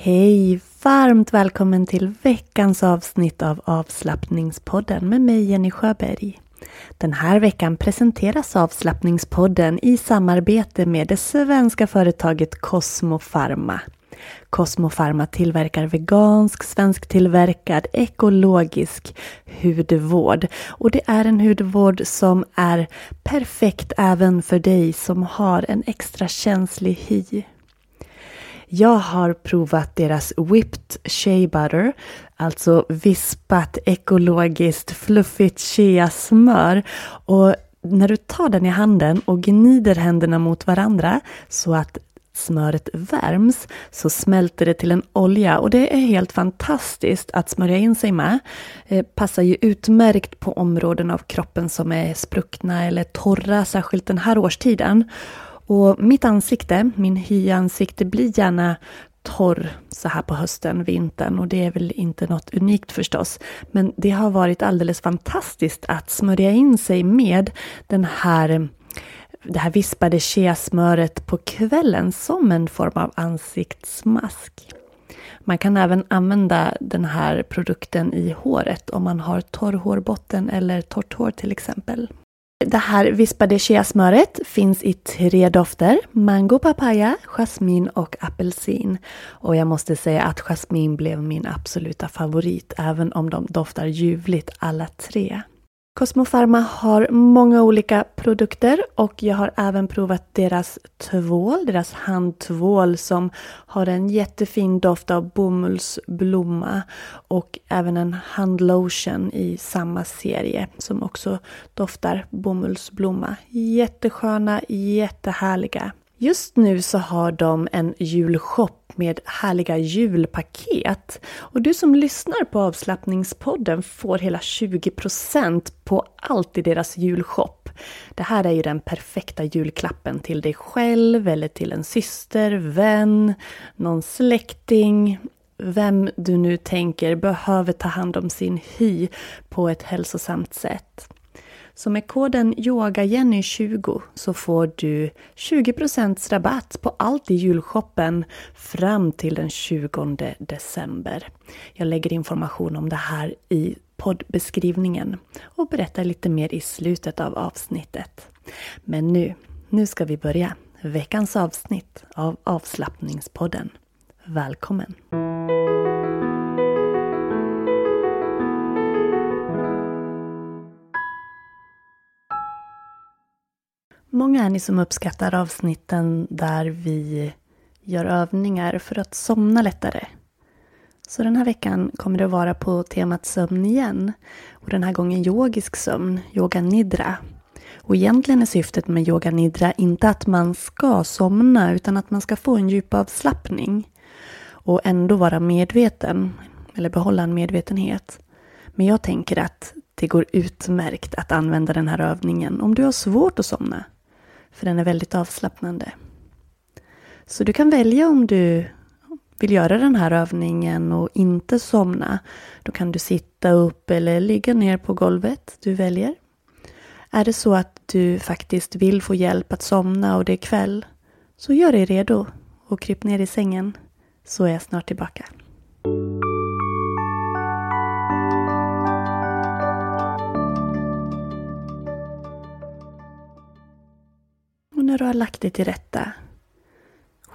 Hej! Varmt välkommen till veckans avsnitt av avslappningspodden med mig Jenny Sjöberg. Den här veckan presenteras avslappningspodden i samarbete med det svenska företaget Cosmo Pharma. Cosmo Pharma tillverkar vegansk, svensktillverkad, ekologisk hudvård. Och det är en hudvård som är perfekt även för dig som har en extra känslig hy. Jag har provat deras Whipped Shea Butter, alltså vispat ekologiskt fluffigt cheasmör. Och när du tar den i handen och gnider händerna mot varandra så att smöret värms så smälter det till en olja och det är helt fantastiskt att smörja in sig med. Det passar ju utmärkt på områden av kroppen som är spruckna eller torra, särskilt den här årstiden. Och mitt ansikte, min hyansikte, blir gärna torr så här på hösten, vintern och det är väl inte något unikt förstås. Men det har varit alldeles fantastiskt att smörja in sig med den här det här vispade cheasmöret på kvällen som en form av ansiktsmask. Man kan även använda den här produkten i håret om man har torr hårbotten eller torrt hår till exempel. Det här vispade cheasmöret finns i tre dofter. Mango, papaya, jasmin och apelsin. Och jag måste säga att jasmin blev min absoluta favorit, även om de doftar ljuvligt alla tre. Cosmo Pharma har många olika produkter och jag har även provat deras tvål, deras handtvål som har en jättefin doft av bomullsblomma och även en handlotion i samma serie som också doftar bomullsblomma. Jättesköna, jättehärliga. Just nu så har de en julshop med härliga julpaket. Och du som lyssnar på avslappningspodden får hela 20% på allt i deras julshop. Det här är ju den perfekta julklappen till dig själv eller till en syster, vän, någon släkting, vem du nu tänker behöver ta hand om sin hy på ett hälsosamt sätt. Så med koden YOGAJENNY20 så får du 20% rabatt på allt i julshoppen fram till den 20 december. Jag lägger information om det här i poddbeskrivningen och berättar lite mer i slutet av avsnittet. Men nu, nu ska vi börja veckans avsnitt av avslappningspodden. Välkommen! Många är ni som uppskattar avsnitten där vi gör övningar för att somna lättare. Så den här veckan kommer det att vara på temat sömn igen. Och den här gången yogisk sömn, yoga nidra. Och egentligen är syftet med yoga nidra inte att man ska somna utan att man ska få en djup avslappning. Och ändå vara medveten, eller behålla en medvetenhet. Men jag tänker att det går utmärkt att använda den här övningen om du har svårt att somna för den är väldigt avslappnande. Så du kan välja om du vill göra den här övningen och inte somna. Då kan du sitta upp eller ligga ner på golvet. Du väljer. Är det så att du faktiskt vill få hjälp att somna och det är kväll, så gör dig redo och kryp ner i sängen så är jag snart tillbaka. När du har lagt dig till rätta,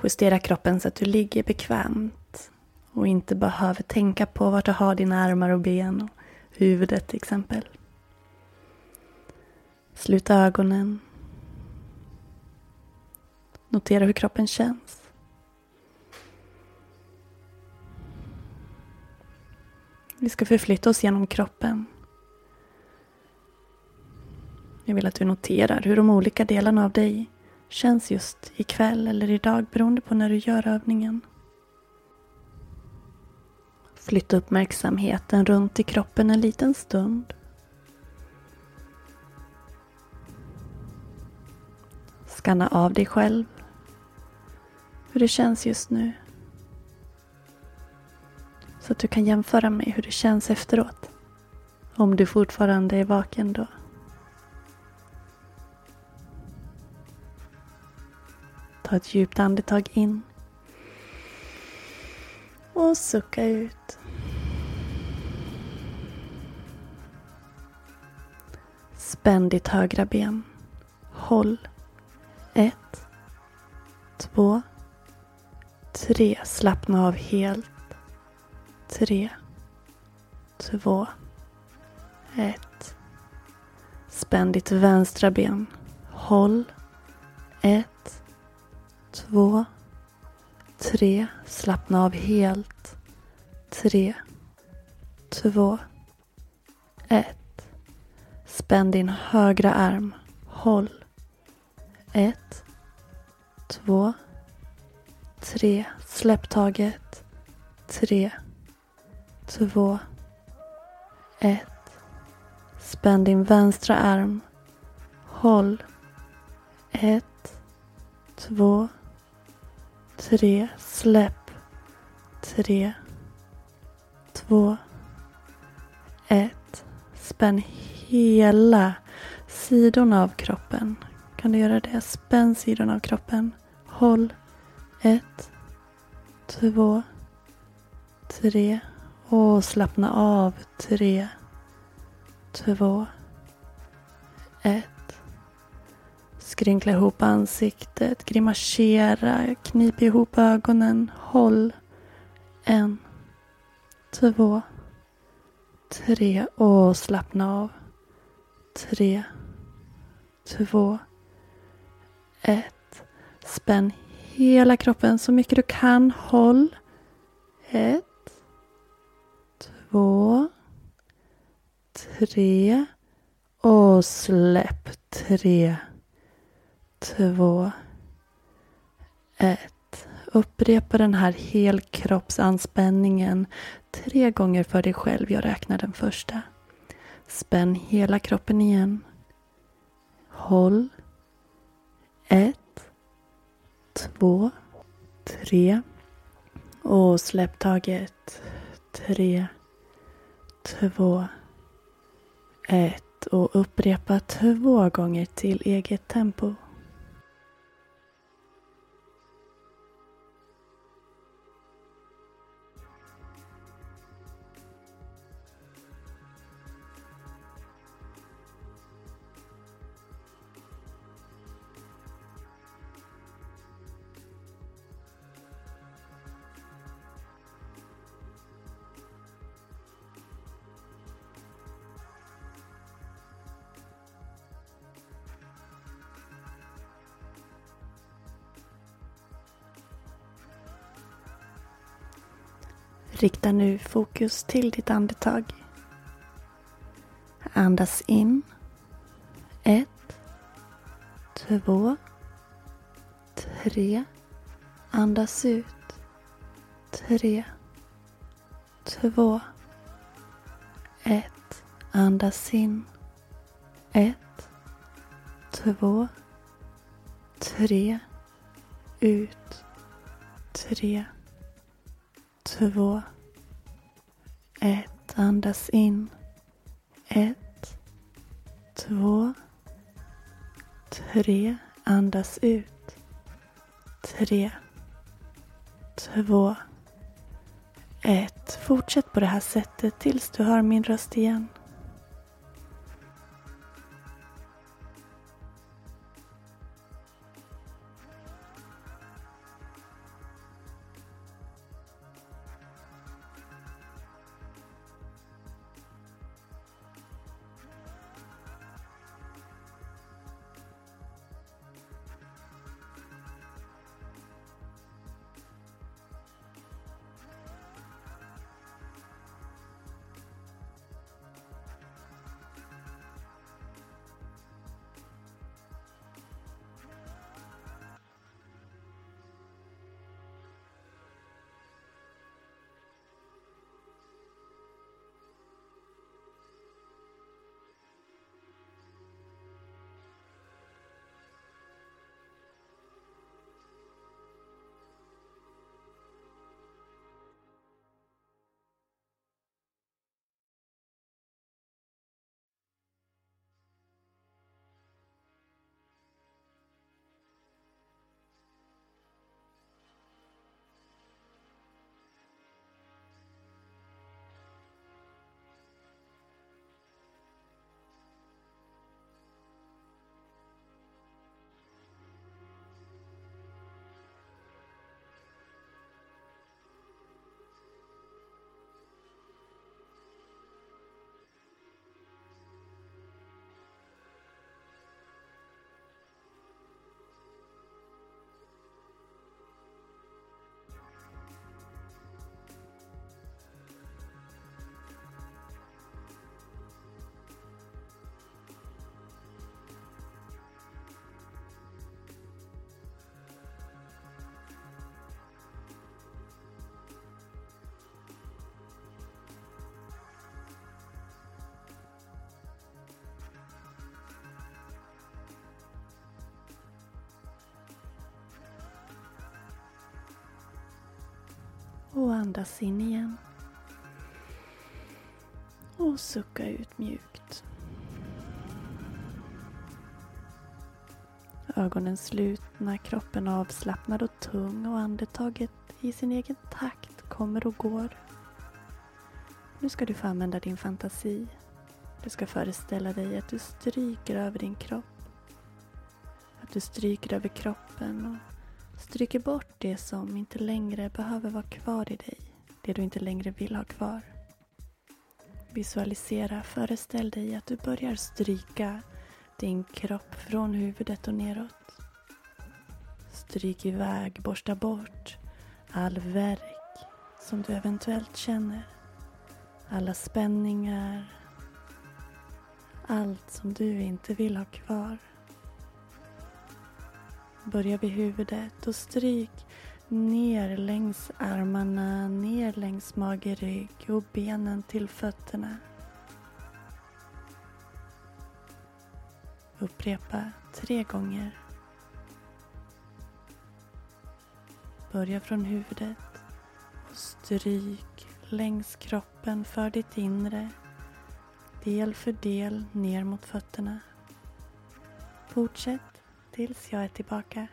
justera kroppen så att du ligger bekvämt och inte behöver tänka på vart du har dina armar och ben och huvudet till exempel. Sluta ögonen. Notera hur kroppen känns. Vi ska förflytta oss genom kroppen. Jag vill att du noterar hur de olika delarna av dig känns just ikväll eller idag beroende på när du gör övningen. Flytta uppmärksamheten runt i kroppen en liten stund. Skanna av dig själv. Hur det känns just nu. Så att du kan jämföra med hur det känns efteråt. Om du fortfarande är vaken då. Ta ett djupt andetag in. Och sucka ut. Spänn ditt högra ben. Håll. Ett. Två. Tre. Slappna av helt. Tre. Två. Ett. Spänn ditt vänstra ben. Håll. Ett. Två. Tre. Slappna av helt. Tre. Två. Ett. Spänn din högra arm. Håll. Ett. Två. Tre. Släpp taget. Tre. Två. Ett. Spänn din vänstra arm. Håll. Ett. Två. Tre. Släpp. Tre. Två. Ett. Spänn hela sidorna av kroppen. Kan du göra det? Spänn sidorna av kroppen. Håll. Ett. Två. Tre. Och slappna av. Tre. Två. Ett. Skrynkla ihop ansiktet, grimasera, knip ihop ögonen, håll. En, två, tre och slappna av. Tre, två, ett. Spänn hela kroppen så mycket du kan. Håll. Ett, två, tre och släpp. Tre, två, ett. Upprepa den här helkroppsanspänningen tre gånger för dig själv. Jag räknar den första. Spänn hela kroppen igen. Håll. Ett, två, tre. Och släpp taget. Tre, två, ett. Och upprepa två gånger till eget tempo. Rikta nu fokus till ditt andetag. Andas in. Ett, två, tre. Andas ut. Tre, två, ett. Andas in. Ett, två, tre. Ut. tre, två, ett. Andas in. Ett, två, tre. Andas ut. Tre, två, ett. Fortsätt på det här sättet tills du hör min röst igen. Andas in igen. Och sucka ut mjukt. Ögonen slutna, kroppen avslappnad och tung och andetaget i sin egen takt kommer och går. Nu ska du få använda din fantasi. Du ska föreställa dig att du stryker över din kropp. Att du stryker över kroppen och Stryker bort det som inte längre behöver vara kvar i dig. Det du inte längre vill ha kvar. Visualisera, föreställ dig att du börjar stryka din kropp från huvudet och neråt. Stryk iväg, borsta bort all värk som du eventuellt känner. Alla spänningar. Allt som du inte vill ha kvar. Börja vid huvudet och stryk ner längs armarna, ner längs mage, rygg och benen till fötterna. Upprepa tre gånger. Börja från huvudet och stryk längs kroppen för ditt inre, del för del ner mot fötterna. Fortsätt tills jag är tillbaka.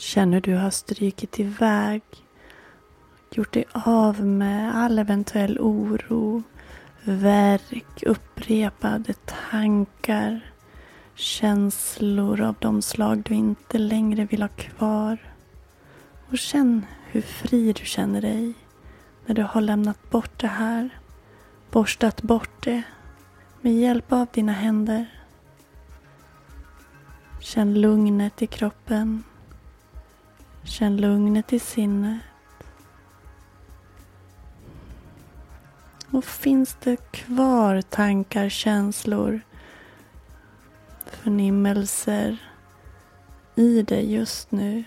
Känner du har strykit iväg, gjort dig av med all eventuell oro, värk, upprepade tankar, känslor av de slag du inte längre vill ha kvar. Och känn hur fri du känner dig när du har lämnat bort det här. Borstat bort det med hjälp av dina händer. Känn lugnet i kroppen. Känn lugnet i sinnet. Och finns det kvar tankar, känslor, förnimmelser i dig just nu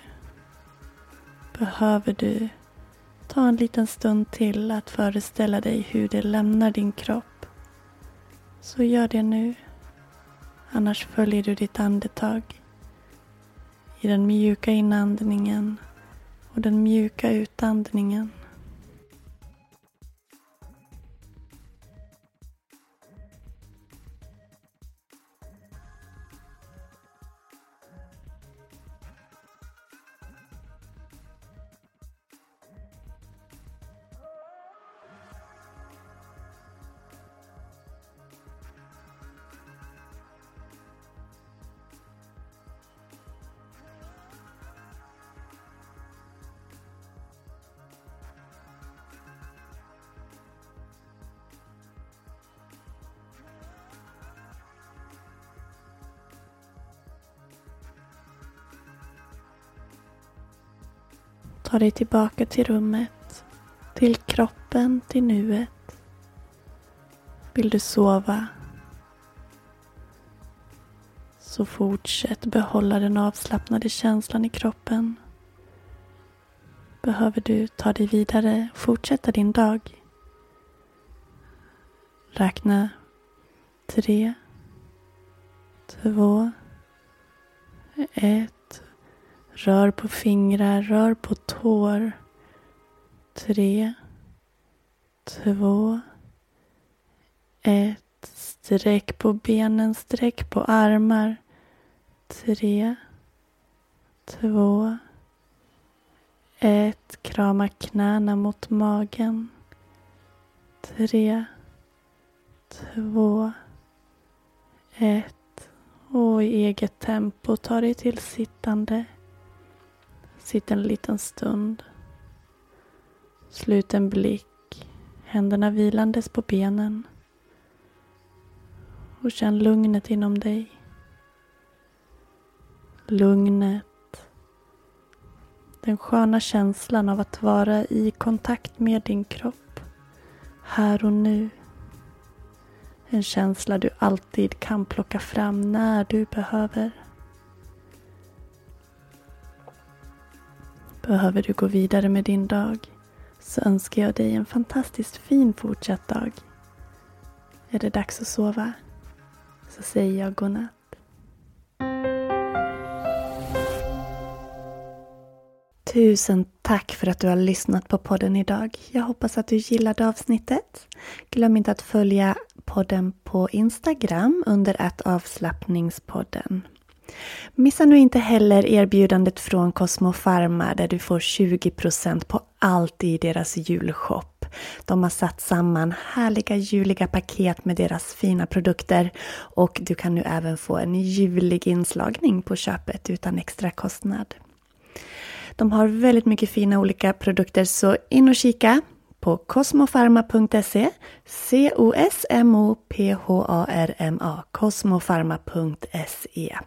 behöver du ta en liten stund till att föreställa dig hur det lämnar din kropp. Så gör det nu. Annars följer du ditt andetag i den mjuka inandningen och den mjuka utandningen. Ta dig tillbaka till rummet, till kroppen, till nuet. Vill du sova? Så fortsätt behålla den avslappnade känslan i kroppen. Behöver du ta dig vidare och fortsätta din dag? Räkna tre, två, ett. Rör på fingrar, rör på tår. Tre, två, ett. Sträck på benen, sträck på armar. Tre, två, ett. Krama knäna mot magen. Tre, två, ett. Och i eget tempo ta dig till sittande. Sitt en liten stund. Slut en blick. Händerna vilandes på benen. Och känn lugnet inom dig. Lugnet. Den sköna känslan av att vara i kontakt med din kropp. Här och nu. En känsla du alltid kan plocka fram när du behöver. Behöver du gå vidare med din dag så önskar jag dig en fantastiskt fin fortsatt dag. Är det dags att sova så säger jag godnatt. Tusen tack för att du har lyssnat på podden idag. Jag hoppas att du gillade avsnittet. Glöm inte att följa podden på Instagram under att avslappningspodden. Missa nu inte heller erbjudandet från Cosmo Pharma där du får 20% på allt i deras julshop. De har satt samman härliga juliga paket med deras fina produkter och du kan nu även få en julig inslagning på köpet utan extra kostnad. De har väldigt mycket fina olika produkter så in och kika på cosmofarma.se C-O-S-M-O-P-H-A-R-M-A cosmofarma.se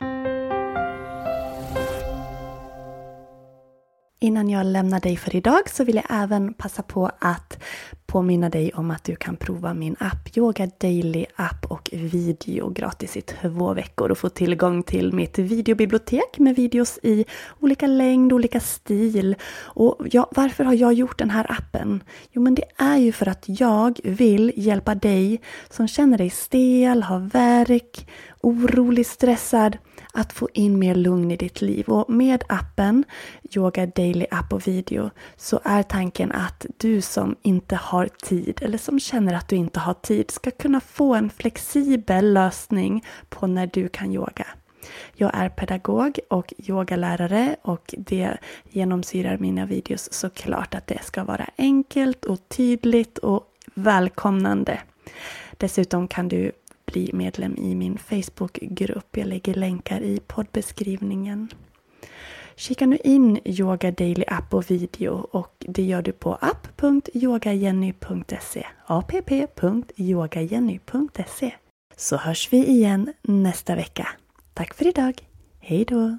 Innan jag lämnar dig för idag så vill jag även passa på att påminna dig om att du kan prova min app Yoga Daily app och video gratis i två veckor och få tillgång till mitt videobibliotek med videos i olika längd, olika stil. Och ja, varför har jag gjort den här appen? Jo, men det är ju för att jag vill hjälpa dig som känner dig stel, har värk, orolig, stressad att få in mer lugn i ditt liv. Och med appen Yoga Daily App och Video så är tanken att du som inte har tid eller som känner att du inte har tid ska kunna få en flexibel lösning på när du kan yoga. Jag är pedagog och yogalärare och det genomsyrar mina videos såklart att det ska vara enkelt och tydligt och välkomnande. Dessutom kan du bli medlem i min Facebookgrupp. Jag lägger länkar i poddbeskrivningen. Kika nu in Yoga Daily app och video och det gör du på app.yogajenny.se app.yogajenny.se Så hörs vi igen nästa vecka. Tack för idag. Hej då!